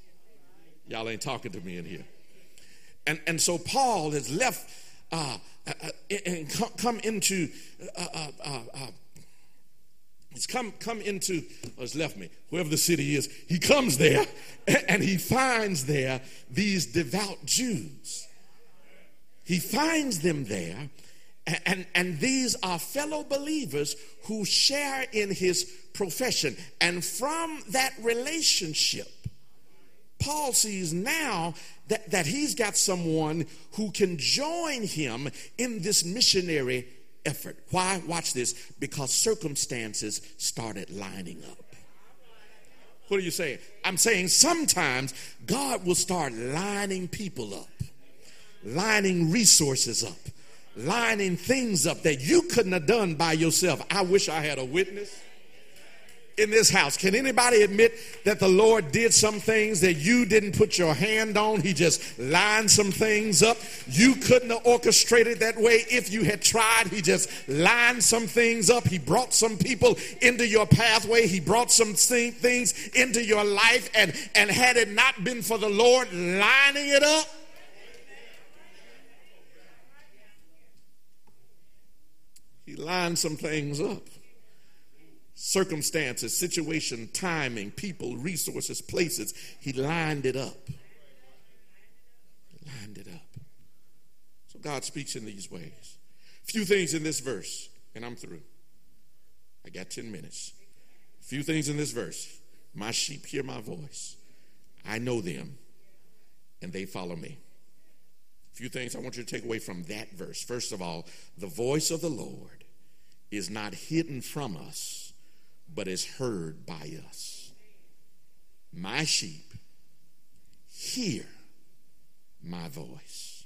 Y'all ain't talking to me in here. And, and so Paul has left uh, uh, uh and come into, uh, uh, uh, uh, he's come, come into, oh, has left me, wherever the city is, he comes there and he finds there these devout Jews. He finds them there, and, and these are fellow believers who share in his profession. And from that relationship, Paul sees now that, that he's got someone who can join him in this missionary effort. Why? Watch this. Because circumstances started lining up. What are you saying? I'm saying sometimes God will start lining people up, lining resources up, lining things up that you couldn't have done by yourself. I wish I had a witness in this house. Can anybody admit that the Lord did some things that you didn't put your hand on? He just lined some things up. You couldn't have orchestrated that way if you had tried. He just lined some things up. He brought some people into your pathway. He brought some things into your life. And, and had it not been for the Lord lining it up, he lined some things up circumstances, situation, timing, people, resources, places. He lined it up. lined it up. So God speaks in these ways. Few things in this verse, and I'm through. I got 10 minutes. Few things in this verse. My sheep hear my voice. I know them, and they follow me. A few things I want you to take away from that verse. First of all, the voice of the Lord is not hidden from us, but is heard by us. My sheep hear my voice.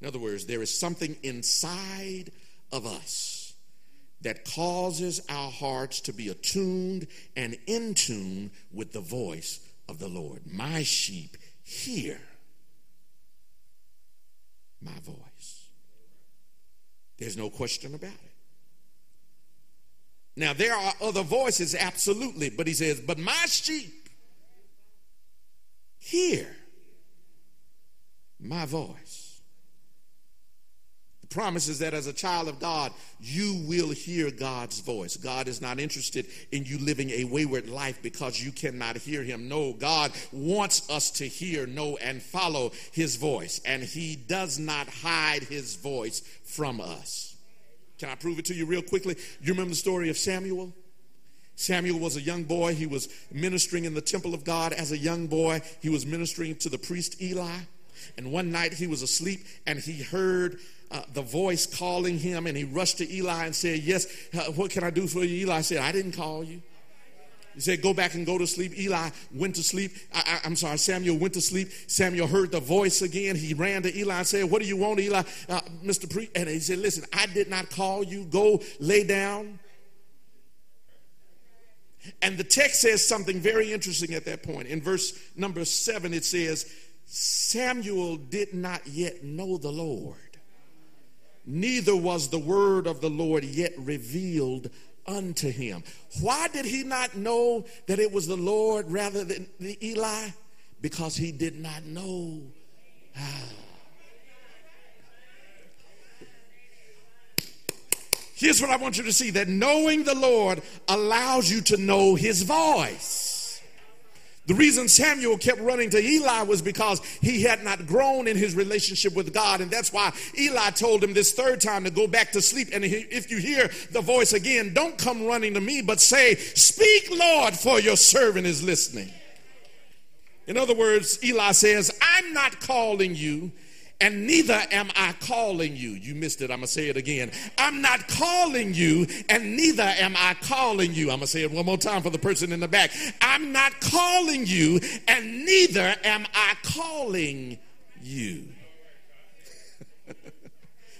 In other words, there is something inside of us that causes our hearts to be attuned and in tune with the voice of the Lord. My sheep hear my voice. There's no question about it. Now, there are other voices, absolutely, but he says, But my sheep hear my voice. The promise is that as a child of God, you will hear God's voice. God is not interested in you living a wayward life because you cannot hear Him. No, God wants us to hear, know, and follow His voice, and He does not hide His voice from us. Can I prove it to you real quickly? You remember the story of Samuel? Samuel was a young boy. He was ministering in the temple of God as a young boy. He was ministering to the priest Eli. And one night he was asleep and he heard uh, the voice calling him and he rushed to Eli and said, Yes, uh, what can I do for you? Eli said, I didn't call you. He said, Go back and go to sleep. Eli went to sleep. I, am sorry, Samuel went to sleep. Samuel heard the voice again. He ran to Eli and said, What do you want, Eli? Uh, Mr. Pre? And he said, Listen, I did not call you. Go lay down. And the text says something very interesting at that point. In verse number seven, it says, Samuel did not yet know the Lord, neither was the word of the Lord yet revealed unto him. Why did he not know that it was the Lord rather than the Eli? Because he did not know how. Here's what I want you to see that knowing the Lord allows you to know his voice. The reason Samuel kept running to Eli was because he had not grown in his relationship with God. And that's why Eli told him this third time to go back to sleep. And if you hear the voice again, don't come running to me, but say, Speak, Lord, for your servant is listening. In other words, Eli says, I'm not calling you and neither am I calling you. You missed it. I'm going to say it again. I'm not calling you, and neither am I calling you. I'm going to say it one more time for the person in the back. I'm not calling you, and neither am I calling you.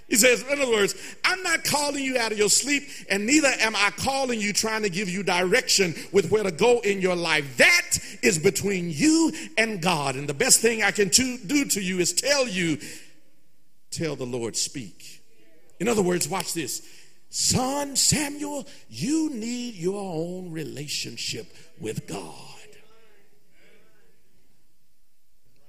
He says, in other words, I'm not calling you out of your sleep, and neither am I calling you trying to give you direction with where to go in your life. That is between you and God. And the best thing I can to, do to you is tell you, tell the Lord, speak. In other words, watch this. Son Samuel, you need your own relationship with God.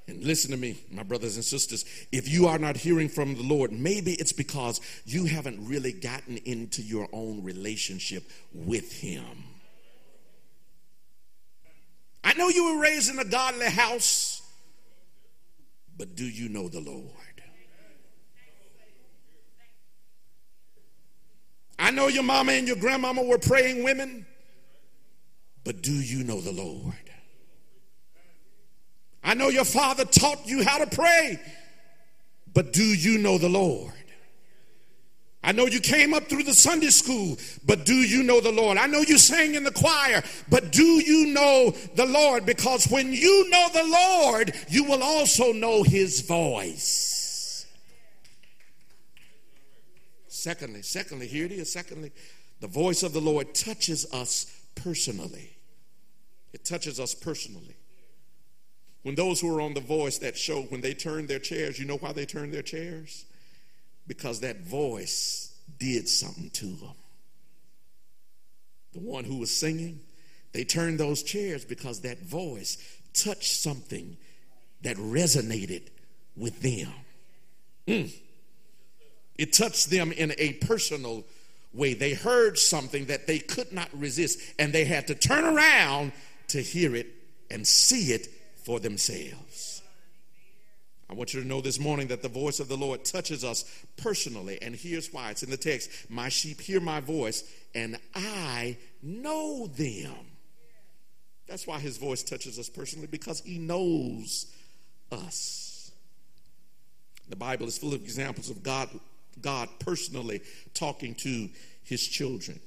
And listen to me, my brothers and sisters. If you are not hearing from the Lord, maybe it's because you haven't really gotten into your own relationship with Him. I know you were raised in a godly house, but do you know the Lord? I know your mama and your grandmama were praying women, but do you know the Lord? I know your father taught you how to pray, but do you know the Lord? I know you came up through the Sunday school, but do you know the Lord? I know you sang in the choir, but do you know the Lord? Because when you know the Lord, you will also know his voice. Secondly, secondly, here it is. Secondly, the voice of the Lord touches us personally. It touches us personally. When those who were on the voice that show, when they turned their chairs, you know why they turned their chairs? Because that voice did something to them. The one who was singing, they turned those chairs because that voice touched something that resonated with them. Mm. It touched them in a personal way. They heard something that they could not resist, and they had to turn around to hear it and see it for themselves. I want you to know this morning that the voice of the Lord touches us personally, and here's why it's in the text My sheep hear my voice, and I know them. That's why his voice touches us personally, because he knows us. The Bible is full of examples of God, God personally talking to his children,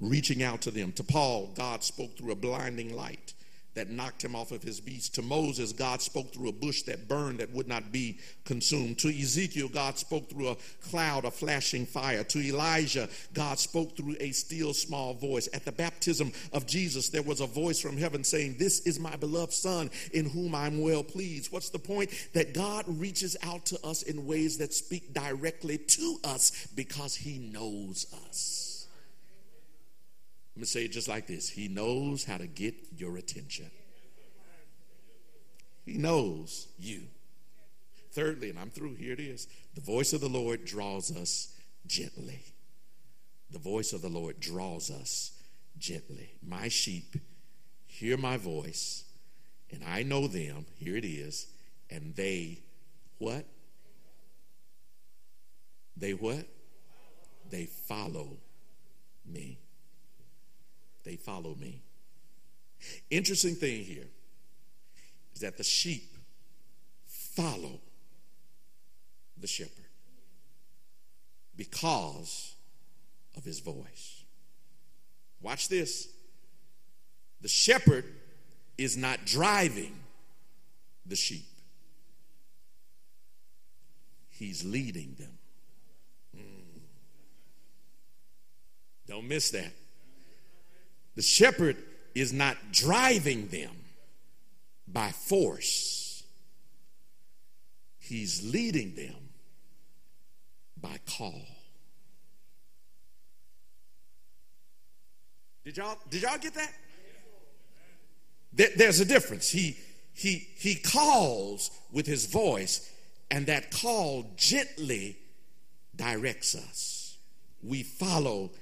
reaching out to them. To Paul, God spoke through a blinding light that knocked him off of his beast. To Moses, God spoke through a bush that burned that would not be consumed. To Ezekiel, God spoke through a cloud of flashing fire. To Elijah, God spoke through a still small voice. At the baptism of Jesus, there was a voice from heaven saying, This is my beloved Son in whom I'm well pleased. What's the point? That God reaches out to us in ways that speak directly to us because he knows us. Going to say it just like this He knows how to get your attention. He knows you. Thirdly, and I'm through, here it is the voice of the Lord draws us gently. The voice of the Lord draws us gently. My sheep hear my voice, and I know them. Here it is. And they, what? They what? They follow me they follow me. Interesting thing here is that the sheep follow the shepherd because of his voice. Watch this. The shepherd is not driving the sheep, he's leading them. Mm. Don't miss that. The shepherd is not driving them by force, he's leading them by call. Did y'all, did y'all get that? There's a difference. He, he, he calls with his voice, and that call gently directs us. We follow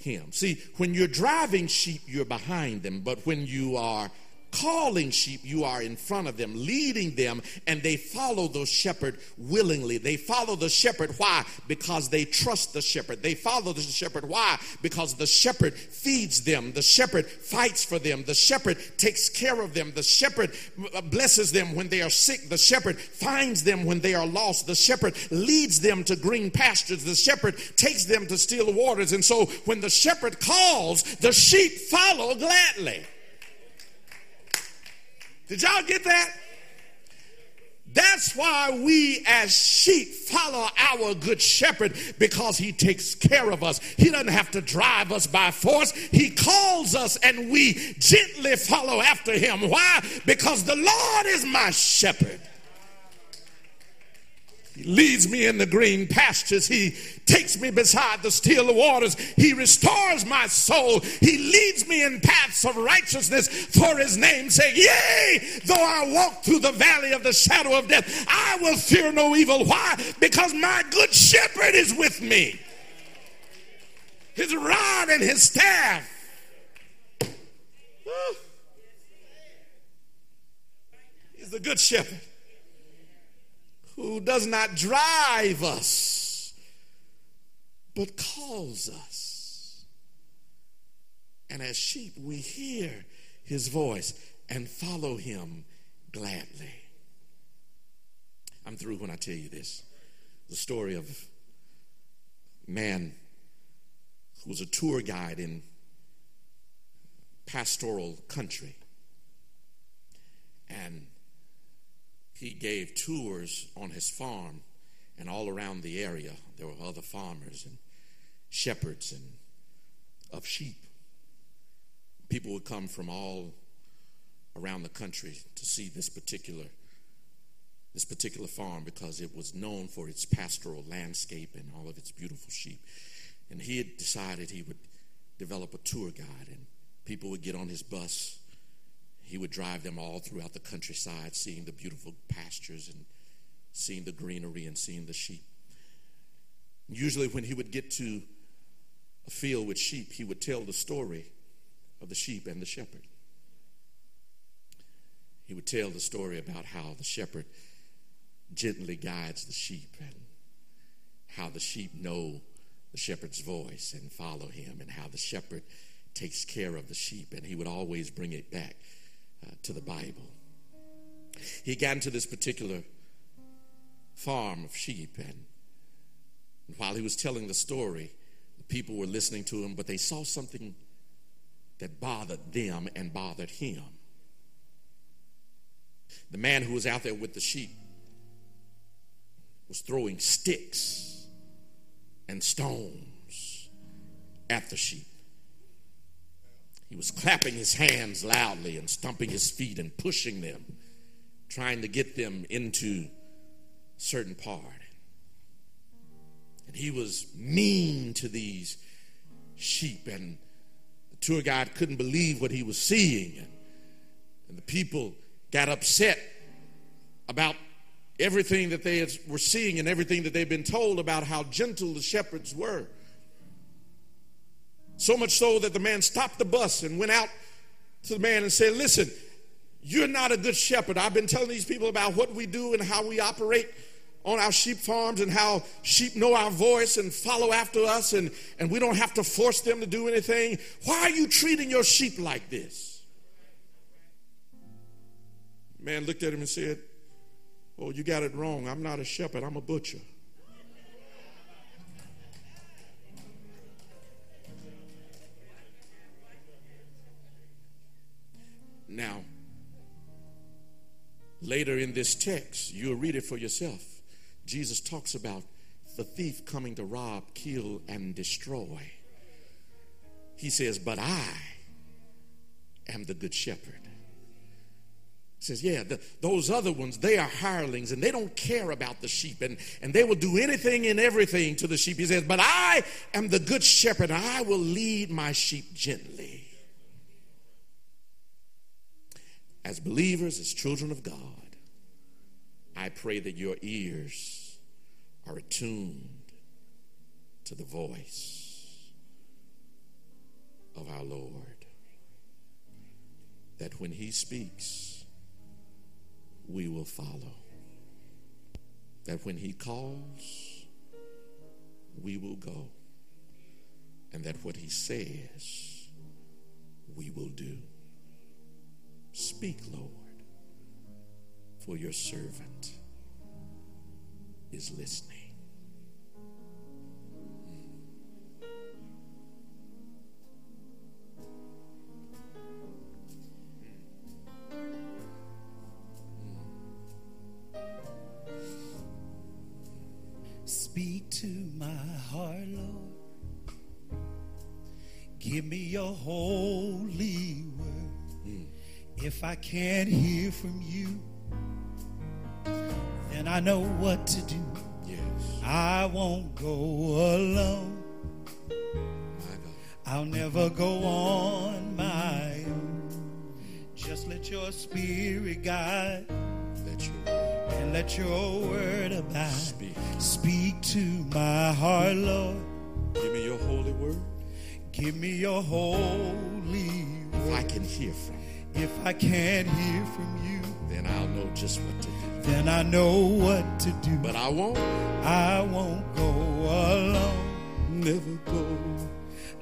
him. See, when you're driving sheep, you're behind them, but when you are calling sheep, you are in front of them, leading them, and they follow the shepherd willingly. They follow the shepherd. Why? Because they trust the shepherd. They follow the shepherd. Why? Because the shepherd feeds them. The shepherd fights for them. The shepherd takes care of them. The shepherd uh, blesses them when they are sick. The shepherd finds them when they are lost. The shepherd leads them to green pastures. The shepherd takes them to still waters. And so when the shepherd calls, the sheep follow gladly. Did y'all get that? That's why we as sheep follow our good shepherd because he takes care of us. He doesn't have to drive us by force. He calls us and we gently follow after him. Why? Because the Lord is my shepherd. He leads me in the green pastures. He takes me beside the still waters. He restores my soul. He leads me in paths of righteousness for his name's sake. Yea, though I walk through the valley of the shadow of death, I will fear no evil. Why? Because my good shepherd is with me. His rod and his staff. He's the good shepherd who does not drive us, but calls us. And as sheep, we hear his voice and follow him gladly. I'm through when I tell you this. The story of a man who was a tour guide in pastoral country. And he gave tours on his farm and all around the area. There were other farmers and shepherds and of sheep. People would come from all around the country to see this particular this particular farm because it was known for its pastoral landscape and all of its beautiful sheep. And he had decided he would develop a tour guide and people would get on his bus he would drive them all throughout the countryside, seeing the beautiful pastures and seeing the greenery and seeing the sheep. Usually, when he would get to a field with sheep, he would tell the story of the sheep and the shepherd. He would tell the story about how the shepherd gently guides the sheep and how the sheep know the shepherd's voice and follow him, and how the shepherd takes care of the sheep, and he would always bring it back uh, to the Bible. He got into this particular farm of sheep, and while he was telling the story, the people were listening to him, but they saw something that bothered them and bothered him. The man who was out there with the sheep was throwing sticks and stones at the sheep. He was clapping his hands loudly and stomping his feet and pushing them, trying to get them into a certain part. And he was mean to these sheep, and the tour guide couldn't believe what he was seeing. And, and the people got upset about everything that they were seeing and everything that they'd been told about how gentle the shepherds were. So much so that the man stopped the bus and went out to the man and said, Listen, you're not a good shepherd. I've been telling these people about what we do and how we operate on our sheep farms and how sheep know our voice and follow after us and, and we don't have to force them to do anything. Why are you treating your sheep like this? Man looked at him and said, Oh, you got it wrong. I'm not a shepherd, I'm a butcher. Now, later in this text, you'll read it for yourself. Jesus talks about the thief coming to rob, kill, and destroy. He says, But I am the good shepherd. He says, Yeah, the, those other ones, they are hirelings and they don't care about the sheep and, and they will do anything and everything to the sheep. He says, But I am the good shepherd and I will lead my sheep gently. As believers, as children of God, I pray that your ears are attuned to the voice of our Lord. That when He speaks, we will follow. That when He calls, we will go. And that what He says, we will do. Speak, Lord, for your servant is listening. Speak to my heart, Lord. Give me your holy. If I can't hear from you, then I know what to do. Yes, I won't go alone. I'll never go on my own. Just let your spirit guide Let your word and let your word abide. speak. Speak to my heart, Lord. Give me your holy word. Give me your holy If word. I can hear from you, If I can't hear from you, then I'll know just what to do. then I know what to do. But I won't I won't go alone. never go.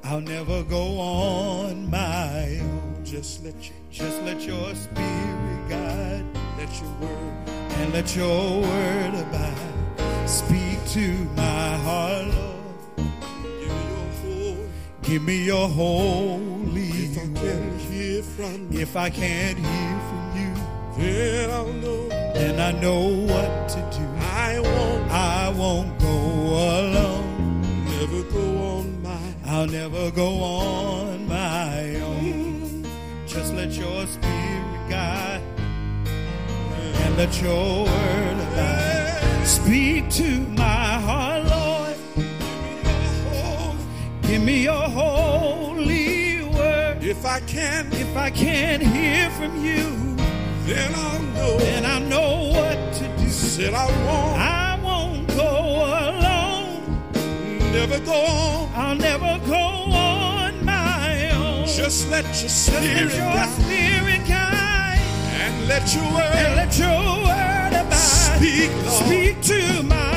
I'll never go on my own. Just let you, Just let your spirit guide let your word. and let your word abide. Speak to my heart, Lord. Give me your whole. Give me your holy If I can hear from you, If I can't hear from you, then I'll know. then I know what to do. I won't I won't go alone. never go on my. I'll never go on my own. Just let your spirit guide and let your word abide. Speak to my heart, Lord. Give me your holy. If I can, If I can't hear from you, then I'll know. then I know what to do. Said I won't I won't go alone. never go on. I'll never go on my own. Just let your Just let your guide spirit guide and let your word, and let your word abide. Speak, Lord. Speak to my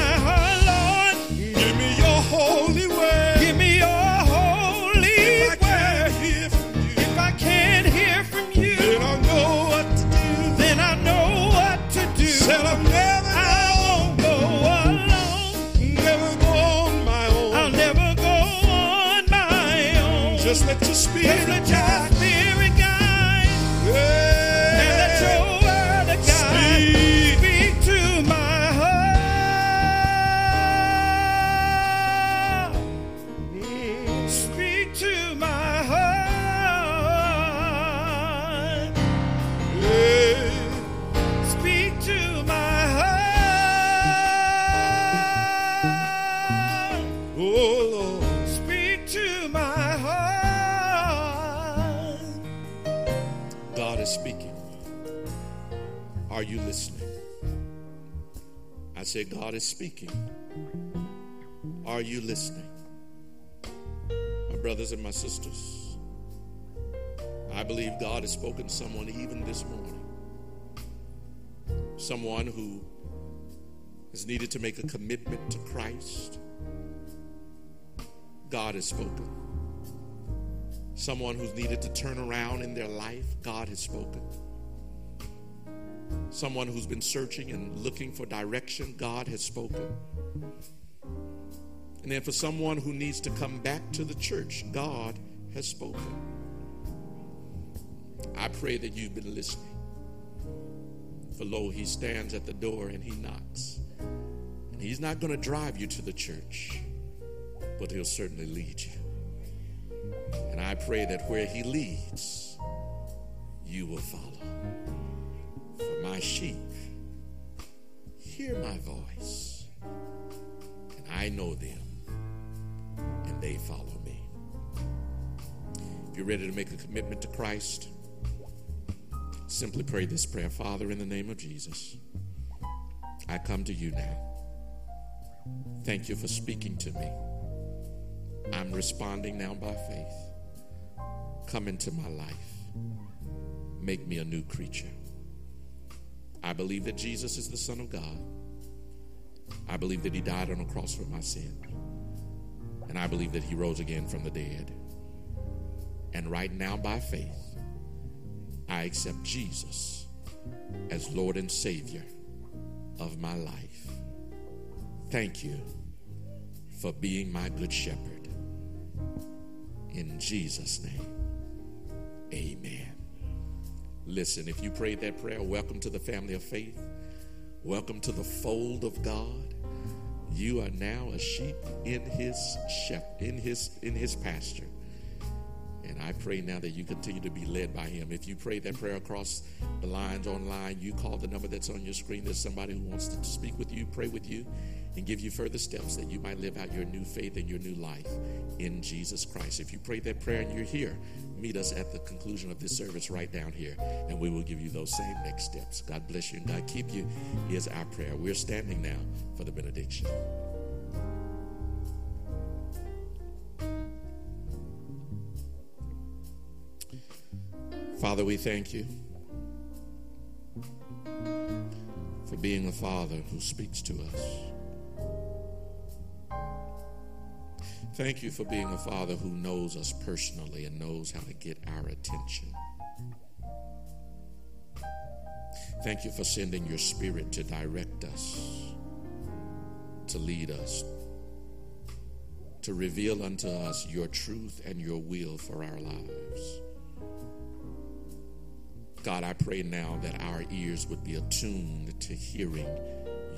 Just let your spirit Just Said, God is speaking. Are you listening? My brothers and my sisters, I believe God has spoken to someone even this morning. Someone who has needed to make a commitment to Christ. God has spoken. Someone who's needed to turn around in their life, God has spoken. Someone who's been searching and looking for direction, God has spoken. And then for someone who needs to come back to the church, God has spoken. I pray that you've been listening. For lo, he stands at the door and he knocks. And he's not going to drive you to the church, but he'll certainly lead you. And I pray that where he leads, you will follow. Sheep hear my voice, and I know them, and they follow me. If you're ready to make a commitment to Christ, simply pray this prayer Father, in the name of Jesus, I come to you now. Thank you for speaking to me. I'm responding now by faith. Come into my life. Make me a new creature. I believe that Jesus is the Son of God. I believe that He died on a cross for my sin. And I believe that He rose again from the dead. And right now, by faith, I accept Jesus as Lord and Savior of my life. Thank you for being my good shepherd. In Jesus' name, amen. Listen, if you prayed that prayer, welcome to the family of faith. Welcome to the fold of God. You are now a sheep in his shep- in his in his pasture. And I pray now that you continue to be led by him. If you pray that prayer across the lines online, you call the number that's on your screen. There's somebody who wants to speak with you, pray with you, and give you further steps that you might live out your new faith and your new life in Jesus Christ. If you prayed that prayer and you're here, meet us at the conclusion of this service right down here, and we will give you those same next steps. God bless you and God keep you. is our prayer. We're standing now for the benediction. Father, we thank you for being a father who speaks to us. Thank you for being a father who knows us personally and knows how to get our attention. Thank you for sending your spirit to direct us, to lead us, to reveal unto us your truth and your will for our lives. God, I pray now that our ears would be attuned to hearing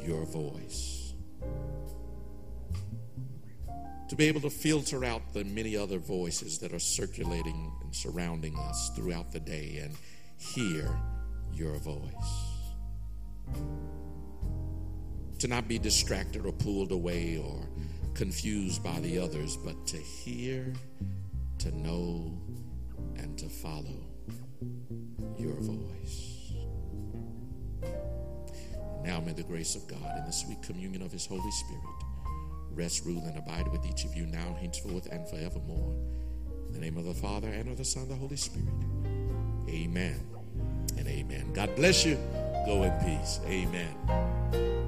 your voice. To be able to filter out the many other voices that are circulating and surrounding us throughout the day and hear your voice. To not be distracted or pulled away or confused by the others, but to hear, to know, and to follow your voice. Now may the grace of God and the sweet communion of his Holy Spirit rest, rule, and abide with each of you now, henceforth, and forevermore. In the name of the Father, and of the Son, and the Holy Spirit. Amen and amen. God bless you. Go in peace. Amen.